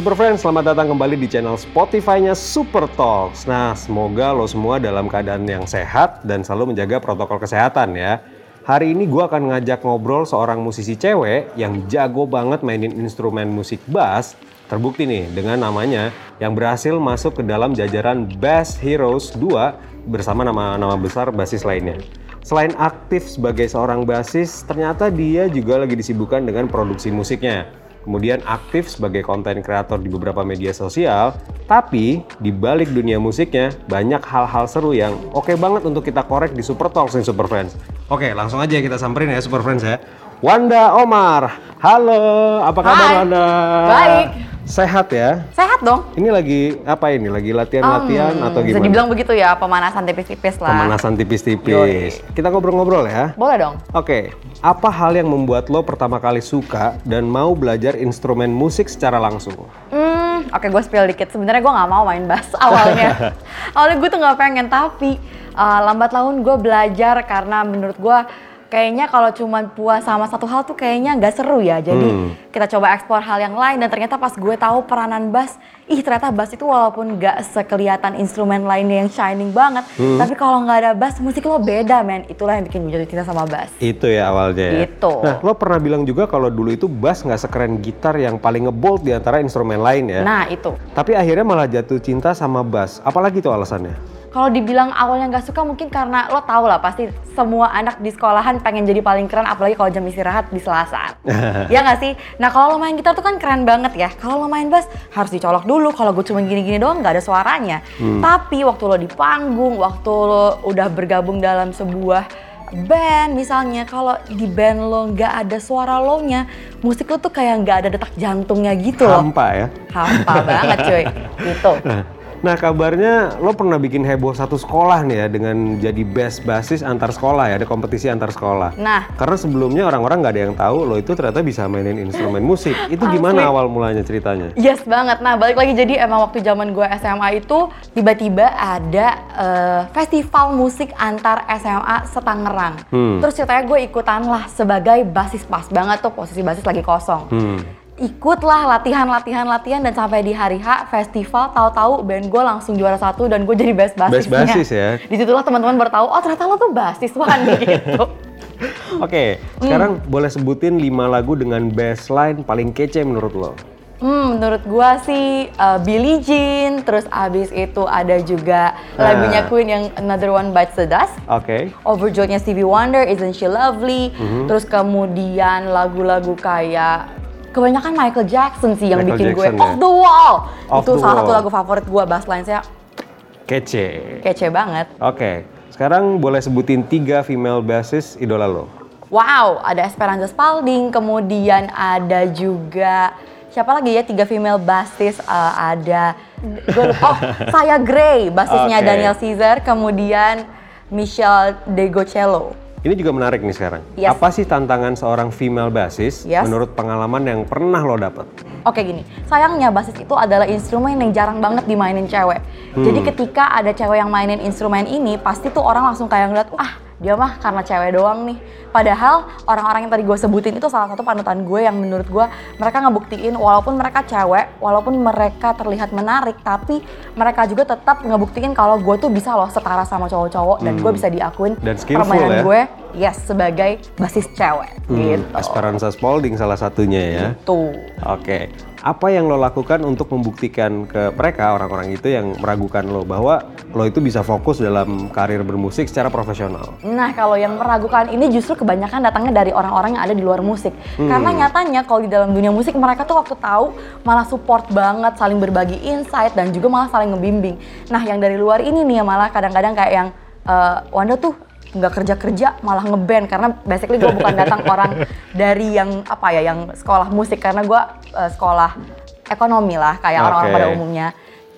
Super Friends, selamat datang kembali di channel Spotify-nya Super Talks. Nah, semoga lo semua dalam keadaan yang sehat dan selalu menjaga protokol kesehatan ya. Hari ini gue akan ngajak ngobrol seorang musisi cewek yang jago banget mainin instrumen musik bass. Terbukti nih dengan namanya yang berhasil masuk ke dalam jajaran Bass Heroes 2 bersama nama-nama besar basis lainnya. Selain aktif sebagai seorang basis, ternyata dia juga lagi disibukkan dengan produksi musiknya kemudian aktif sebagai konten kreator di beberapa media sosial, tapi di balik dunia musiknya banyak hal-hal seru yang oke okay banget untuk kita korek di Super Talks nih Super Friends. Oke, langsung aja kita samperin ya Super Friends ya. Wanda Omar, halo, apa kabar Hai. Wanda? Baik. Sehat ya? Sehat dong. Ini lagi apa ini? Lagi latihan-latihan Hmm, atau Bisa gimana? dibilang begitu ya, pemanasan tipis-tipis lah. Pemanasan tipis-tipis. Kita ngobrol-ngobrol ya. Boleh dong. Oke, apa hal yang membuat lo pertama kali suka dan mau belajar instrumen musik secara langsung? Hmm, oke gue spill dikit. Sebenarnya gue nggak mau main bass awalnya. awalnya gue tuh nggak pengen, tapi uh, lambat laun gue belajar karena menurut gue kayaknya kalau cuma puas sama satu hal tuh kayaknya nggak seru ya. Jadi Hmm. kita coba eksplor hal yang lain dan ternyata pas gue tahu peranan bass, ih ternyata bass itu walaupun nggak sekelihatan instrumen lainnya yang shining banget, Hmm. tapi kalau nggak ada bass musik lo beda men. Itulah yang bikin gue jatuh cinta sama bass. Itu ya awalnya. ya? Gitu. Nah, lo pernah bilang juga kalau dulu itu bass nggak sekeren gitar yang paling ngebold di antara instrumen lain ya. Nah itu. Tapi akhirnya malah jatuh cinta sama bass. Apalagi tuh alasannya? Kalau dibilang awalnya nggak suka mungkin karena lo tau lah pasti semua anak di sekolahan pengen jadi paling keren apalagi kalau jam istirahat di Selasa. ya nggak sih? Nah kalau lo main gitar tuh kan keren banget ya. Kalau lo main bass harus dicolok dulu. Kalau gue cuma gini-gini doang nggak ada suaranya. Tapi waktu lo di panggung, waktu lo udah bergabung dalam sebuah band misalnya kalau di band lo nggak ada suara lo nya musik lo tuh kayak nggak ada detak jantungnya gitu loh Hampa ya. hampa banget cuy gitu Nah kabarnya lo pernah bikin heboh satu sekolah nih ya dengan jadi best basis antar sekolah ya, ada kompetisi antar sekolah. nah Karena sebelumnya orang-orang nggak ada yang tahu lo itu ternyata bisa mainin instrumen musik. Itu Asli. gimana awal mulanya ceritanya? Yes banget. Nah balik lagi jadi emang waktu zaman gue SMA itu tiba-tiba ada eh, festival musik antar SMA setangerang. Hmm. Terus ceritanya gue ikutan lah sebagai basis pas banget tuh posisi basis lagi kosong. Hmm. Ikutlah latihan latihan latihan dan sampai di hari H festival tahu-tahu band gue langsung juara satu dan gue jadi best Best basisnya. basis ya. Di situlah teman-teman baru tahu oh ternyata lo tuh basis Wan gitu. Oke, sekarang boleh sebutin 5 lagu dengan bassline paling kece menurut lo? Hmm, menurut gua sih uh, Billie Jean, terus abis itu ada juga Ah. lagunya Queen yang Another One Bites the Dust. Oke. Overjoyed-nya Stevie Wonder, Isn't She Lovely. Mhm. Terus kemudian lagu-lagu kayak kebanyakan Michael Jackson sih yang Michael bikin Jackson gue ya? off the wall. Off itu the salah satu wall. lagu favorit gua, bass line saya Kece. kece banget. Oke, sekarang boleh sebutin tiga female bassist idola lo. Wow, ada Esperanza Spalding, kemudian ada juga siapa lagi ya tiga female bassist uh, ada gue lupa oh saya Gray bassisnya Oke. Daniel Caesar kemudian Michelle Degocello Ini juga menarik nih sekarang. Yes. Apa sih tantangan seorang female bassist Yes. menurut pengalaman yang pernah lo dapet? Oke gini, sayangnya basis itu adalah instrumen yang jarang banget dimainin cewek. Jadi ketika ada cewek yang mainin instrumen ini, pasti tuh orang langsung kayak ngeliat, ah dia mah karena cewek doang nih. Padahal orang-orang yang tadi gue sebutin itu salah satu panutan gue yang menurut gue mereka ngebuktiin walaupun mereka cewek, walaupun mereka terlihat menarik, tapi mereka juga tetap ngebuktiin kalau gue tuh bisa loh setara sama cowok-cowok dan gue bisa diakuin Dan permainan ya. gue, yes sebagai basis cewek Hmm, gitu. Esperanza Spalding salah satunya ya. Tuh. Oke, apa yang lo lakukan untuk membuktikan ke mereka orang-orang itu yang meragukan lo bahwa lo itu bisa fokus dalam karir bermusik secara profesional? Nah, kalau yang meragukan ini justru kebanyakan datangnya dari orang-orang yang ada di luar musik. Hmm. Karena nyatanya kalau di dalam dunia musik mereka tuh waktu tahu malah support banget, saling berbagi insight dan juga malah saling ngebimbing. Nah, yang dari luar ini nih malah kadang-kadang kayak yang eh, Wanda tuh nggak kerja-kerja malah ngeband. Karena basically gue bukan datang orang dari yang apa ya yang sekolah musik. Karena gue eh, sekolah ekonomi lah kayak orang-orang Oke. pada umumnya.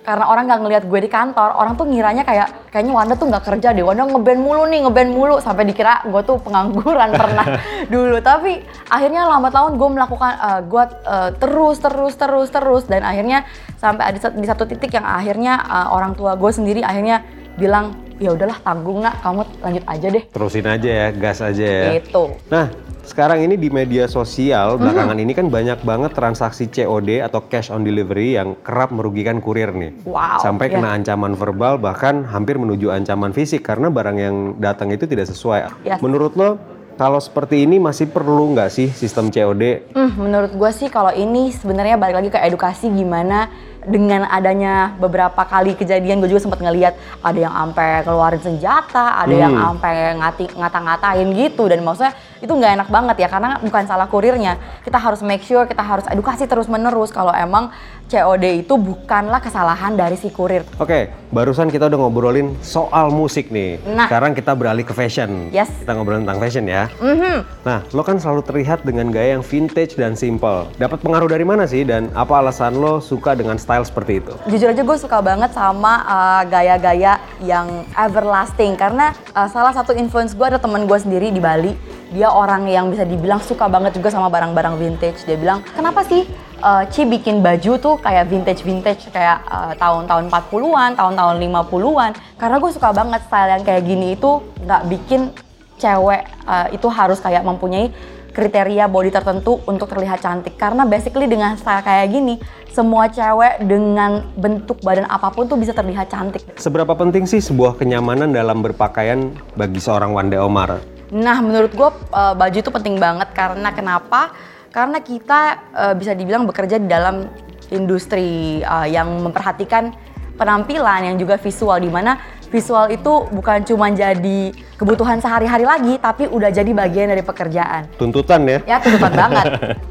Karena orang nggak ngelihat gue di kantor, orang tuh ngiranya kayak kayaknya Wanda tuh nggak kerja deh, Wanda ngeband mulu nih, ngeband mulu. Sampai dikira gue tuh pengangguran pernah dulu. Tapi akhirnya lambat laun gue melakukan, eh, gue eh, terus terus terus terus. Dan akhirnya sampai ada di satu titik yang akhirnya eh, orang tua gue sendiri akhirnya bilang ya udahlah tanggung nak kamu lanjut aja deh Terusin aja ya, gas aja ya. gitu Nah, sekarang ini di media sosial belakangan ini kan banyak banget transaksi COD atau cash on delivery yang kerap merugikan kurir nih. Wow, Sampai ya. kena ancaman verbal bahkan hampir menuju ancaman fisik karena barang yang datang itu tidak sesuai. Yes. Menurut lo kalau seperti ini masih perlu nggak sih sistem COD? Hmm, menurut gue sih kalau ini sebenarnya balik lagi ke edukasi gimana dengan adanya beberapa kali kejadian gue juga sempat ngeliat ada yang sampai keluarin senjata, ada yang Hmm. sampai ngati ngata-ngatain gitu dan maksudnya itu nggak enak banget ya karena bukan salah kurirnya. Kita harus make sure kita harus edukasi terus menerus kalau emang COD itu bukanlah kesalahan dari si kurir. Oke, barusan kita udah ngobrolin soal musik nih. Nah. Sekarang kita beralih ke fashion. Yes. Kita ngobrolin tentang fashion ya. Mhm. Nah, lo kan selalu terlihat dengan gaya yang vintage dan simple. Dapat pengaruh dari mana sih? Dan apa alasan lo suka dengan style seperti itu? Jujur aja gue suka banget sama uh, gaya-gaya yang everlasting karena uh, salah satu influence gue ada teman gue sendiri di Bali. Dia orang yang bisa dibilang suka banget juga sama barang-barang vintage. Dia bilang, "Kenapa sih uh, Ci bikin baju tuh kayak vintage-vintage kayak uh, tahun-tahun 40-an, tahun-tahun 50-an?" Karena gue suka banget style yang kayak gini itu nggak bikin cewek uh, itu harus kayak mempunyai kriteria body tertentu untuk terlihat cantik karena basically dengan style kayak gini semua cewek dengan bentuk badan apa pun tuh bisa terlihat cantik. Seberapa penting sih sebuah kenyamanan dalam berpakaian bagi seorang Wande Omar? Nah menurut gue uh, baju itu penting banget karena kenapa? Karena kita uh, bisa dibilang bekerja di dalam industri uh, yang memperhatikan penampilan yang juga visual di mana visual itu bukan cuma jadi kebutuhan sehari-hari lagi tapi udah jadi bagian dari pekerjaan. Tuntutan ya? Ya tuntutan banget.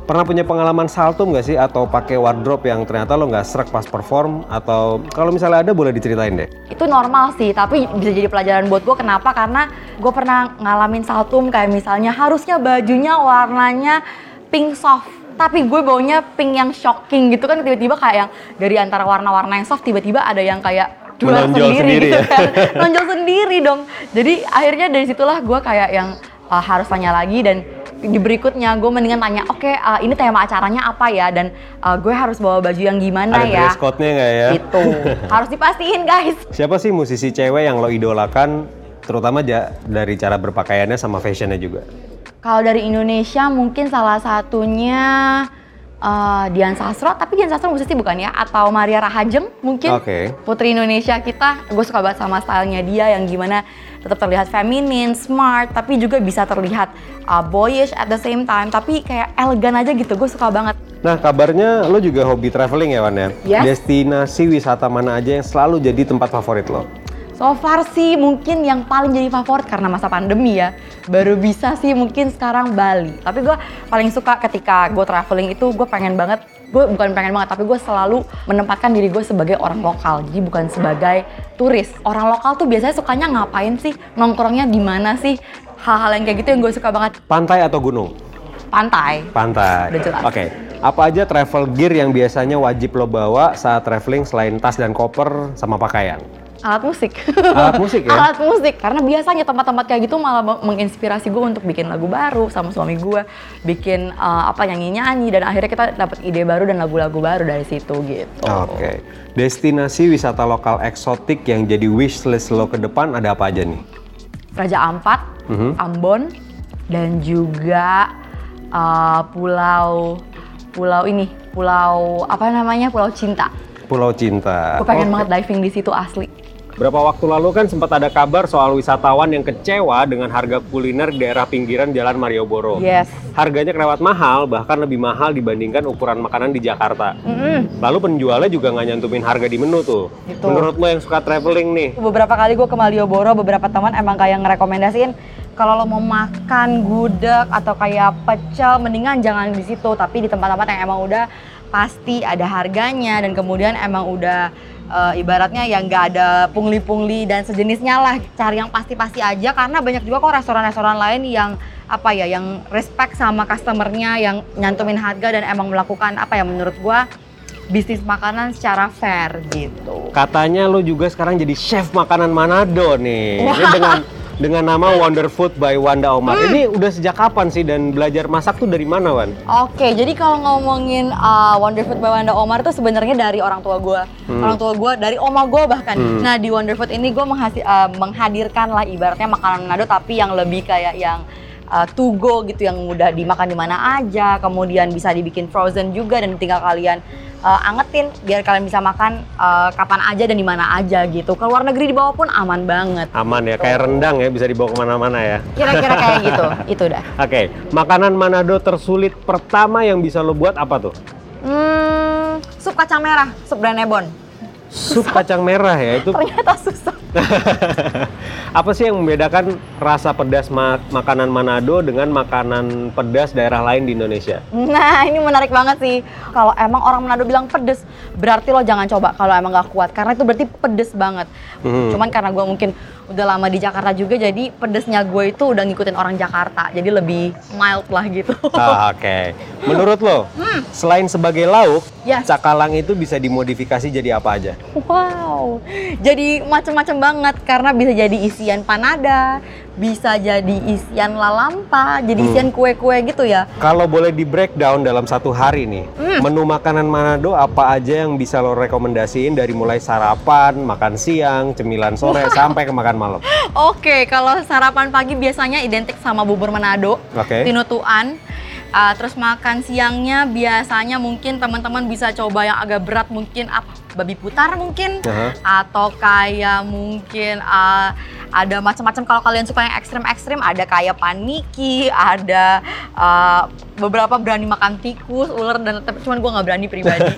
Pernah punya pengalaman saltum nggak sih? Atau pakai wardrobe yang ternyata lo nggak serak pas perform? Atau kalau misalnya ada boleh diceritain deh. itu normal sih tapi bisa jadi pelajaran buat gue kenapa karena gue pernah ngalamin saltum kayak misalnya harusnya bajunya warnanya pink soft tapi gue baunya pink yang shocking gitu kan tiba-tiba kayak yang dari antara warna-warna yang soft tiba-tiba ada yang kayak duel Menonjol sendiri gitu ya. kan nonjol sendiri dong jadi akhirnya dari situlah gue kayak yang uh, harus tanya lagi dan di berikutnya gue mendingan tanya oke uh, ini tema acaranya apa ya dan uh, gue harus bawa baju yang gimana ada ya dress code-nya nggak ya? itu harus dipastiin guys Siapa sih musisi cewek yang lo idolakan? Terutama ja- dari cara berpakaiannya sama fashionnya juga. Kalau dari Indonesia mungkin salah satunya eh, Dian Sastro, tapi Dian Sastro musisi bukan ya? Atau Maria Rahajeng mungkin? Oke. Putri Indonesia kita, gue suka banget sama stylenya dia yang gimana tetap terlihat feminin, smart, tapi juga bisa terlihat uh, boyish at the same time, tapi kayak elegan aja gitu, gue suka banget. Nah, kabarnya lo juga hobi traveling ya, Wan ya? Yes. Destinasi wisata mana aja yang selalu jadi tempat favorit lo? So far sih mungkin yang paling jadi favorit karena masa pandemi ya Baru bisa sih mungkin sekarang Bali Tapi gue paling suka ketika gue traveling itu gue pengen banget Gue bukan pengen banget tapi gue selalu menempatkan diri gue sebagai orang lokal Jadi bukan sebagai turis Orang lokal tuh biasanya sukanya ngapain sih? Nongkrongnya di mana sih? Hal-hal yang kayak gitu yang gue suka banget Pantai atau gunung? Pantai Pantai. Oke. Apa aja travel gear yang biasanya wajib lo bawa saat traveling selain tas dan koper sama pakaian? Alat musik. Alat musik ya? Alat musik. Karena biasanya tempat-tempat kayak gitu malah meng- menginspirasi gue untuk bikin lagu baru sama suami gue. Bikin uh, apa nyanyi-nyanyi dan akhirnya kita dapat ide baru dan lagu-lagu baru dari situ gitu. Oke. Destinasi wisata lokal eksotik yang jadi wish list lo ke depan ada apa aja nih? Raja Ampat, Mhm. Ambon, dan juga uh, pulau pulau ini, pulau apa namanya? Pulau Cinta. Pulau Cinta. Gue pengen Oke. banget diving di situ asli. Berapa waktu lalu kan sempat ada kabar soal wisatawan yang kecewa dengan harga kuliner di daerah pinggiran Jalan Malioboro. Yes. Harganya kelewat mahal, bahkan lebih mahal dibandingkan ukuran makanan di Jakarta. Mm-mm. Lalu penjualnya juga nggak nyantumin harga di menu tuh. Gitu. Menurut lo yang suka traveling nih, beberapa kali gue ke Malioboro beberapa teman emang kayak ngerekomendasiin kalau lo mau makan gudeg atau kayak pecel mendingan jangan di situ tapi di tempat-tempat yang emang udah pasti ada harganya dan kemudian emang udah eh, ibaratnya yang nggak ada pungli-pungli dan sejenisnya lah cari yang pasti-pasti aja karena banyak juga kok restoran-restoran lain yang apa ya yang respect sama customernya yang nyantumin harga dan emang melakukan apa ya menurut gua bisnis makanan secara fair gitu. katanya lo juga sekarang jadi chef makanan Manado nih. Ini Wah. dengan dengan nama Wonder Food by Wanda Omar. Hmm. Ini udah sejak kapan sih dan belajar masak tuh dari mana, Wan? Oke, jadi kalau ngomongin uh, Wonder Food by Wanda Omar itu sebenarnya dari orang tua gue, orang tua gue dari oma gue bahkan. Hmm. Nah di Wonder Food ini gue menghasi- uh, menghadirkan lah ibaratnya makanan Manado tapi yang lebih kayak yang uh, to go gitu yang mudah dimakan di mana aja, kemudian bisa dibikin frozen juga dan tinggal kalian uh, angetin biar kalian bisa makan uh, kapan aja dan di mana aja gitu. Ke luar negeri dibawa pun aman banget. Aman ya, kayak rendang ya, bisa dibawa ke mana-mana ya. Kira-kira kayak gitu, itu dah. Oke, makanan Manado tersulit pertama yang bisa lo buat apa tuh? Hmm, sup kacang merah, sup Branebon. Sup kacang merah ya, itu Ternyata susah. apa sih yang membedakan rasa pedas ma- makanan Manado dengan makanan pedas daerah lain di Indonesia? Nah, ini menarik banget sih. Kalau emang orang Manado bilang pedes, berarti lo jangan coba kalau emang gak kuat. Karena itu berarti pedes banget. Hmm. Cuman karena gue mungkin udah lama di Jakarta juga, jadi pedesnya gue itu udah ngikutin orang Jakarta. Jadi lebih mild lah gitu. Ah, Oke, menurut lo, selain sebagai lauk, Hmm. Yes. cakalang itu bisa dimodifikasi jadi apa aja? Wow, jadi macem-macem banget karena bisa jadi isian panada, bisa jadi isian lalampa, jadi Hmm. isian kue-kue gitu ya. Kalau boleh di breakdown dalam satu hari nih, Hmm. menu makanan Manado apa aja yang bisa lo rekomendasiin dari mulai sarapan, makan siang, cemilan sore, sampai ke makan malam? Oke, kalau sarapan pagi biasanya identik sama bubur Manado, Oke. tinutuan. Uh, terus makan siangnya biasanya mungkin teman-teman bisa coba yang agak berat mungkin apa babi putar mungkin Aha. atau kayak mungkin uh, ada macam-macam kalau kalian suka yang ekstrim-ekstrim ada kayak paniki, ada uh, beberapa berani makan tikus, ular dan tapi cuman gue nggak berani pribadi.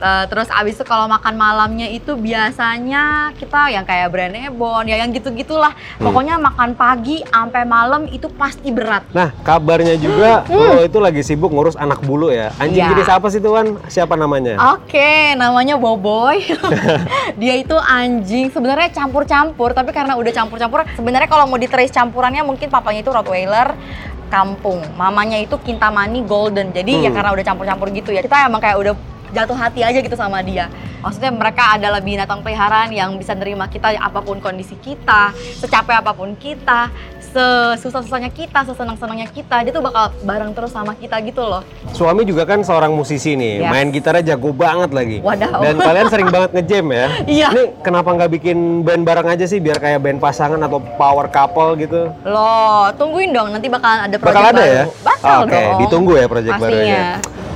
Uh, terus abis itu kalau makan malamnya itu biasanya kita yang kayak Branebon ya yang gitu-gitulah. Hmm. Pokoknya makan pagi sampai malam itu pasti berat. Nah, kabarnya juga lo itu lagi sibuk ngurus anak bulu ya. Anjing Hmm. Iya. jenis apa sih tuan? Siapa namanya? Oke, namanya Boboy. Dia itu anjing sebenarnya campur-campur, tapi karena udah campur-campur, sebenarnya kalau mau di-trace campurannya mungkin papanya itu Rottweiler kampung, mamanya itu Kintamani Golden. Jadi ya Hmm. karena udah campur-campur gitu ya, kita emang kayak udah jatuh hati aja gitu sama dia. Maksudnya mereka adalah binatang peliharaan yang bisa nerima kita apa pun kondisi kita, secapek apa pun kita, sesusah-susahnya kita, sesenang-senangnya kita, dia tuh bakal bareng terus sama kita gitu loh. Suami juga kan seorang musisi nih, Yes. main gitarnya jago banget lagi. Wadaw. Dan kalian sering banget ngejam ya. Iya. Ini kenapa nggak bikin band bareng aja sih biar kayak band pasangan atau power couple gitu? Loh, tungguin dong nanti bakal ada project Bakal ada baru. ya? Bakal Oke, dong. ditunggu ya project Pastinya. Barunya.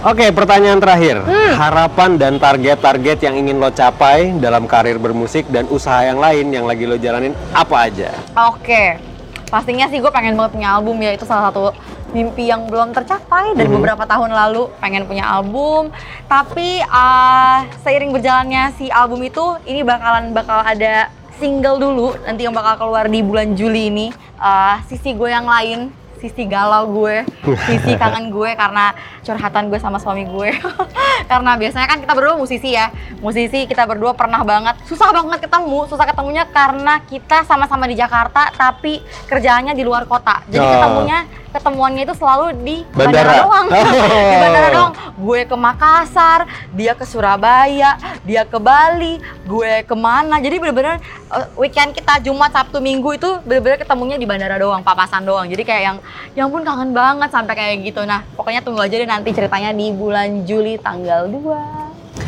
Oke, pertanyaan terakhir. Harapan dan target-target yang ingin lo capai dalam karir bermusik dan usaha yang lain yang lagi lo jalanin apa aja? Oke, pastinya sih gue pengen banget punya album ya itu salah satu mimpi yang belum tercapai dari Mhm. beberapa tahun lalu pengen punya album tapi ah, seiring berjalannya si album itu ini bakalan bakal ada single dulu nanti yang bakal keluar di bulan Juli ini Ah, sisi gue yang lain sisi galau gue, sisi kangen gue karena curhatan gue sama suami gue. karena biasanya kan kita berdua musisi ya, musisi kita berdua pernah banget susah banget ketemu, susah ketemunya karena kita sama-sama di Jakarta tapi kerjaannya di luar kota. Jadi Oh. ketemunya ketemuannya itu selalu di Bandara. bandara, doang. Oh. di bandara doang. Gue ke Makassar, dia ke Surabaya, dia ke Bali, gue ke mana. Jadi bener-bener uh, weekend kita Jumat, Sabtu, Minggu itu bener-bener ketemunya di bandara doang, papasan doang. Jadi kayak yang, yang pun kangen banget sampai kayak gitu. Nah pokoknya tunggu aja deh nanti ceritanya di bulan Juli tanggal 2.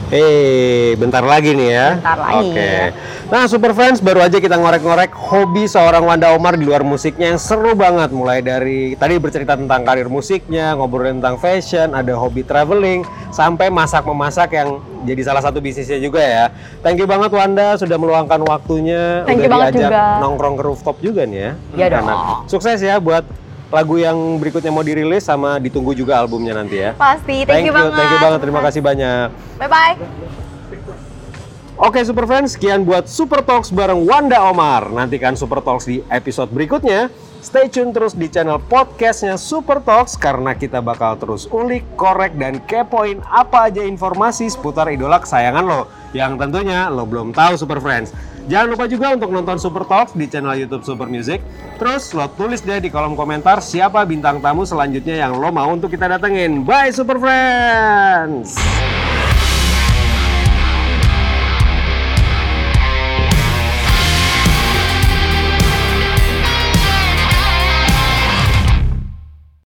Eh, bentar lagi nih ya. Bentar lagi. Oke. Nah, Super Friends baru aja kita ngorek-ngorek hobi seorang Wanda Omar di luar musiknya yang seru banget. Mulai dari tadi bercerita tentang karir musiknya, ngobrolin tentang fashion, ada hobi traveling, sampai masak-memasak yang jadi salah satu bisnisnya juga ya. Thank you banget Wanda sudah meluangkan waktunya, Thank udah diajak juga. nongkrong ke rooftop juga nih ya. Iya dong. Sukses ya buat lagu yang berikutnya mau dirilis sama ditunggu juga albumnya nanti ya. Pasti, thank, you banget. thank you banget. Terima kasih banyak. Bye-bye. Oke Super Friends, sekian buat Super Talks bareng Wanda Omar. Nantikan Super Talks di episode berikutnya. Stay tune terus di channel podcastnya Super Talks karena kita bakal terus ulik, korek, dan kepoin apa aja informasi seputar idola kesayangan lo yang tentunya lo belum tahu Super Friends. Jangan lupa juga untuk nonton Super Talks di channel YouTube Super Music. Terus lo tulis deh di kolom komentar siapa bintang tamu selanjutnya yang lo mau untuk kita datengin. Bye Super Friends!